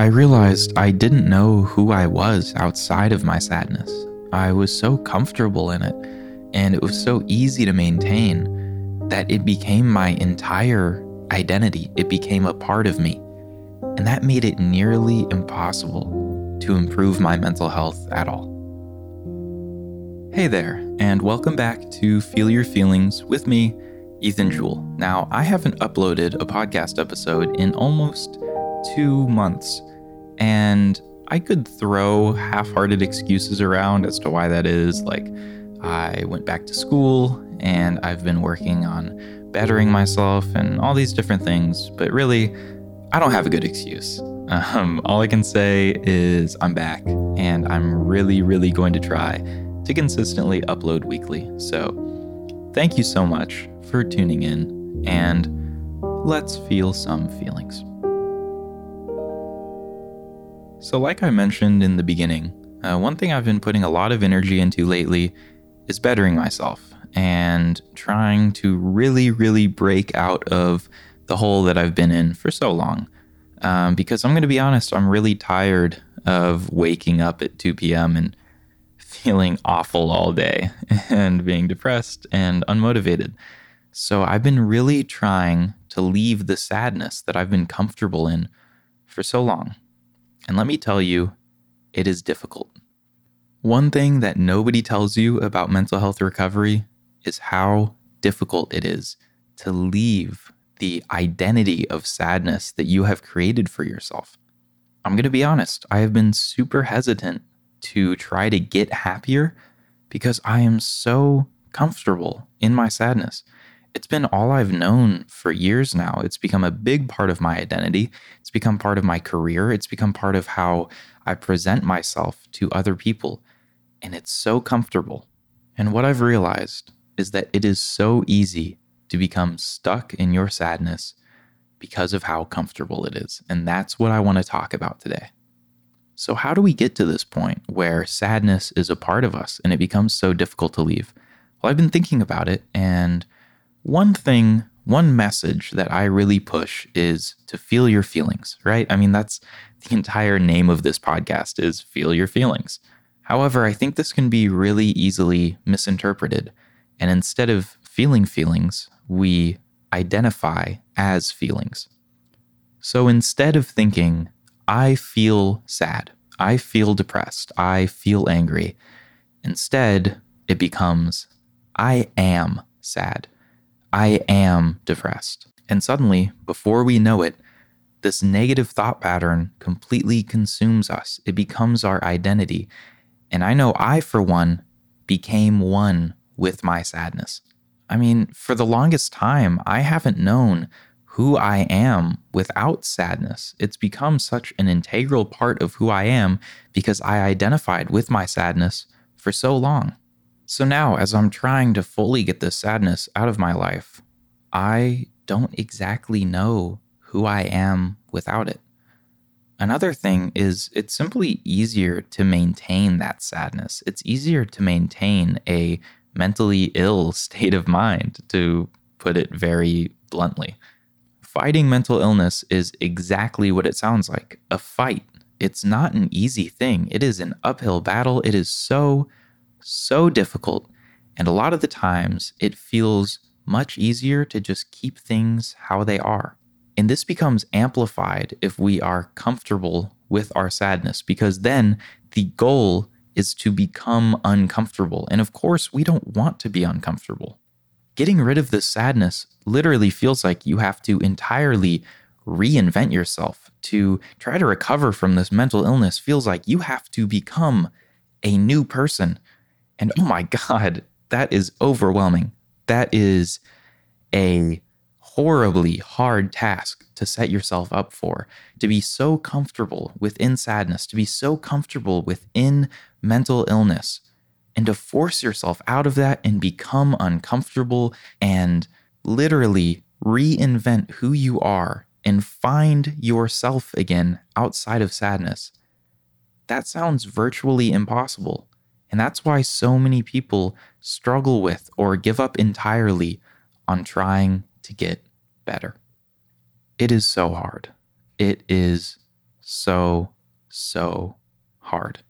I realized I didn't know who I was outside of my sadness. I was so comfortable in it, and it was so easy to maintain that it became my entire identity. It became a part of me. And that made it nearly impossible to improve my mental health at all. Hey there, and welcome back to Feel Your Feelings with me, Ethan Jewell. Now, I haven't uploaded a podcast episode in almost two months, and I could throw half hearted excuses around as to why that is. Like, I went back to school and I've been working on bettering myself and all these different things, but really, I don't have a good excuse. Um, all I can say is I'm back and I'm really, really going to try to consistently upload weekly. So, thank you so much for tuning in and let's feel some feelings. So, like I mentioned in the beginning, uh, one thing I've been putting a lot of energy into lately is bettering myself and trying to really, really break out of the hole that I've been in for so long. Um, because I'm going to be honest, I'm really tired of waking up at 2 p.m. and feeling awful all day and being depressed and unmotivated. So I've been really trying to leave the sadness that I've been comfortable in for so long. And let me tell you, it is difficult. One thing that nobody tells you about mental health recovery is how difficult it is to leave the identity of sadness that you have created for yourself. I'm going to be honest, I have been super hesitant to try to get happier because I am so comfortable in my sadness. It's been all I've known for years now. It's become a big part of my identity. It's become part of my career. It's become part of how I present myself to other people. And it's so comfortable. And what I've realized is that it is so easy to become stuck in your sadness because of how comfortable it is. And that's what I want to talk about today. So, how do we get to this point where sadness is a part of us and it becomes so difficult to leave? Well, I've been thinking about it, and one thing, one message that I really push is to feel your feelings, right? I mean, that's the entire name of this podcast is Feel Your Feelings. However, I think this can be really easily misinterpreted. And instead of feeling feelings, we identify as feelings. So instead of thinking, I feel sad, I feel depressed, I feel angry, instead it becomes, I am sad, I am depressed. And suddenly, before we know it, this negative thought pattern completely consumes us. It becomes our identity. And I know I, for one, became one with my sadness. I mean, for the longest time, I haven't known who I am without sadness. It's become such an integral part of who I am because I identified with my sadness for so long. So now, as I'm trying to fully get this sadness out of my life, I don't exactly know who I am without it. Another thing is it's simply easier to maintain that sadness. It's easier to maintain a mentally ill state of mind, to put it very bluntly. Fighting mental illness is exactly what it sounds like a fight. It's not an easy thing. It is an uphill battle. It is so, so difficult. And a lot of the times, it feels much easier to just keep things how they are. And this becomes amplified if we are comfortable with our sadness, because then the goal is to become uncomfortable. And of course, we don't want to be uncomfortable. Getting rid of this sadness literally feels like you have to entirely reinvent yourself. To try to recover from this mental illness feels like you have to become a new person. And oh my God, that is overwhelming. That is a horribly hard task to set yourself up for. To be so comfortable within sadness, to be so comfortable within mental illness, and to force yourself out of that and become uncomfortable and literally reinvent who you are and find yourself again outside of sadness. That sounds virtually impossible. And that's why so many people struggle with or give up entirely on trying to get better. It is so hard. It is so, so hard.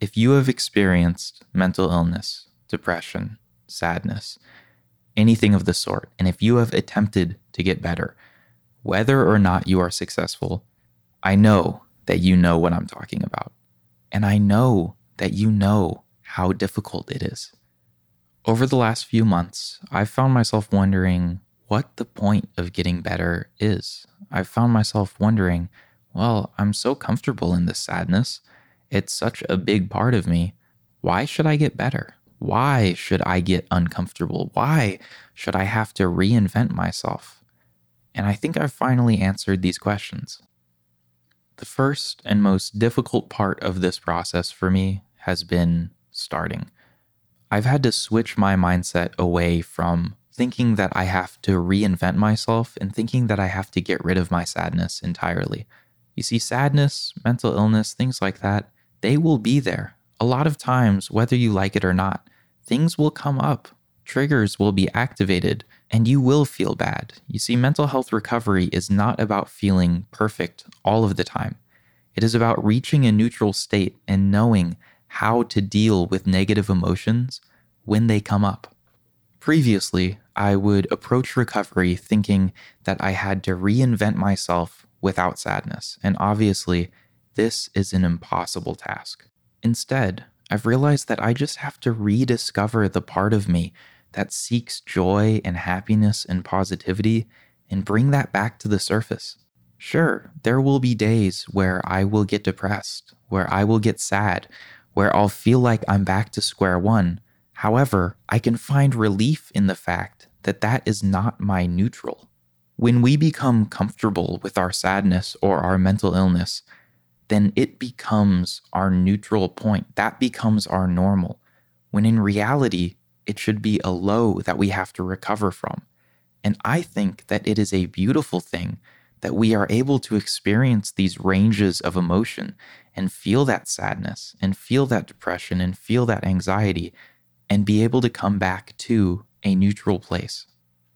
If you have experienced mental illness, depression, sadness, anything of the sort, and if you have attempted to get better, whether or not you are successful, I know that you know what I'm talking about. And I know that you know how difficult it is. Over the last few months, I've found myself wondering what the point of getting better is. I've found myself wondering, well, I'm so comfortable in this sadness. It's such a big part of me. Why should I get better? Why should I get uncomfortable? Why should I have to reinvent myself? And I think I've finally answered these questions. The first and most difficult part of this process for me has been starting. I've had to switch my mindset away from thinking that I have to reinvent myself and thinking that I have to get rid of my sadness entirely. You see, sadness, mental illness, things like that, they will be there. A lot of times, whether you like it or not, things will come up, triggers will be activated, and you will feel bad. You see, mental health recovery is not about feeling perfect all of the time. It is about reaching a neutral state and knowing how to deal with negative emotions when they come up. Previously, I would approach recovery thinking that I had to reinvent myself without sadness, and obviously, this is an impossible task. Instead, I've realized that I just have to rediscover the part of me that seeks joy and happiness and positivity and bring that back to the surface. Sure, there will be days where I will get depressed, where I will get sad, where I'll feel like I'm back to square one. However, I can find relief in the fact that that is not my neutral. When we become comfortable with our sadness or our mental illness, then it becomes our neutral point. That becomes our normal. When in reality, it should be a low that we have to recover from. And I think that it is a beautiful thing that we are able to experience these ranges of emotion and feel that sadness and feel that depression and feel that anxiety and be able to come back to a neutral place.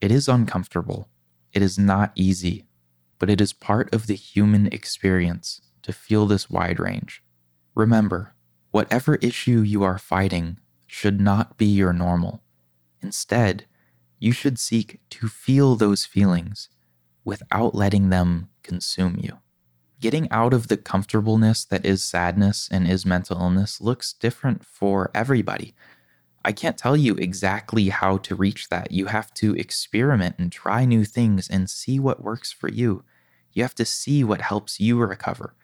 It is uncomfortable. It is not easy, but it is part of the human experience to feel this wide range. Remember, whatever issue you are fighting should not be your normal. Instead, you should seek to feel those feelings without letting them consume you. Getting out of the comfortableness that is sadness and is mental illness looks different for everybody. I can't tell you exactly how to reach that. You have to experiment and try new things and see what works for you. You have to see what helps you recover.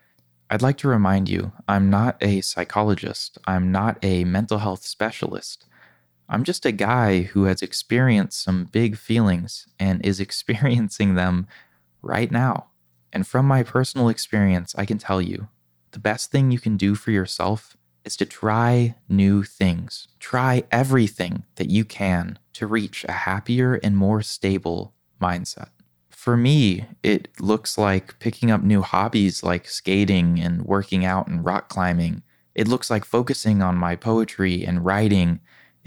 I'd like to remind you I'm not a psychologist, I'm not a mental health specialist. I'm just a guy who has experienced some big feelings and is experiencing them right now. And from my personal experience, I can tell you the best thing you can do for yourself is to try new things. Try everything that you can to reach a happier and more stable mindset for me, it looks like picking up new hobbies like skating and working out and rock climbing. It looks like focusing on my poetry and writing.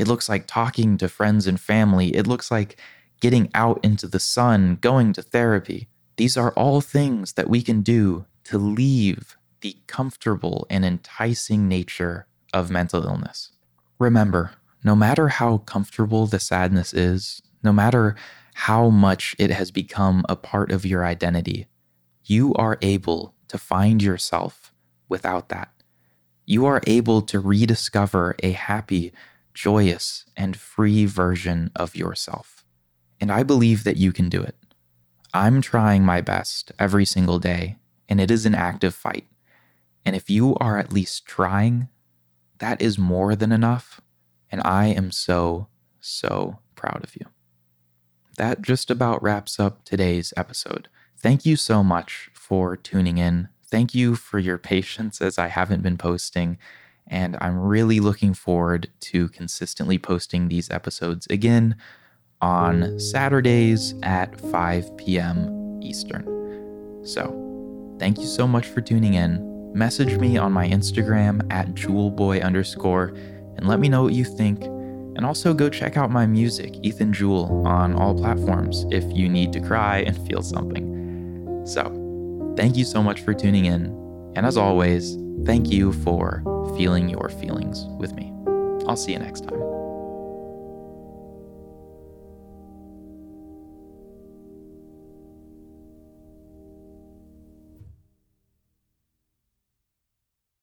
It looks like talking to friends and family. It looks like getting out into the sun, going to therapy. These are all things that we can do to leave the comfortable and enticing nature of mental illness. Remember, no matter how comfortable the sadness is, no matter how much it has become a part of your identity, you are able to find yourself without that. You are able to rediscover a happy, joyous, and free version of yourself. And I believe that you can do it. I'm trying my best every single day, and it is an active fight. And if you are at least trying, that is more than enough. And I am so, so proud of you that just about wraps up today's episode. Thank you so much for tuning in. Thank you for your patience as I haven't been posting. And I'm really looking forward to consistently posting these episodes again on Saturdays at 5 p.m. Eastern. So, thank you so much for tuning in. Message me on my Instagram at jewelboy underscore and let me know what you think and also go check out my music, Ethan Jewel, on all platforms if you need to cry and feel something. So, Thank you so much for tuning in. And as always, thank you for feeling your feelings with me. I'll see you next time.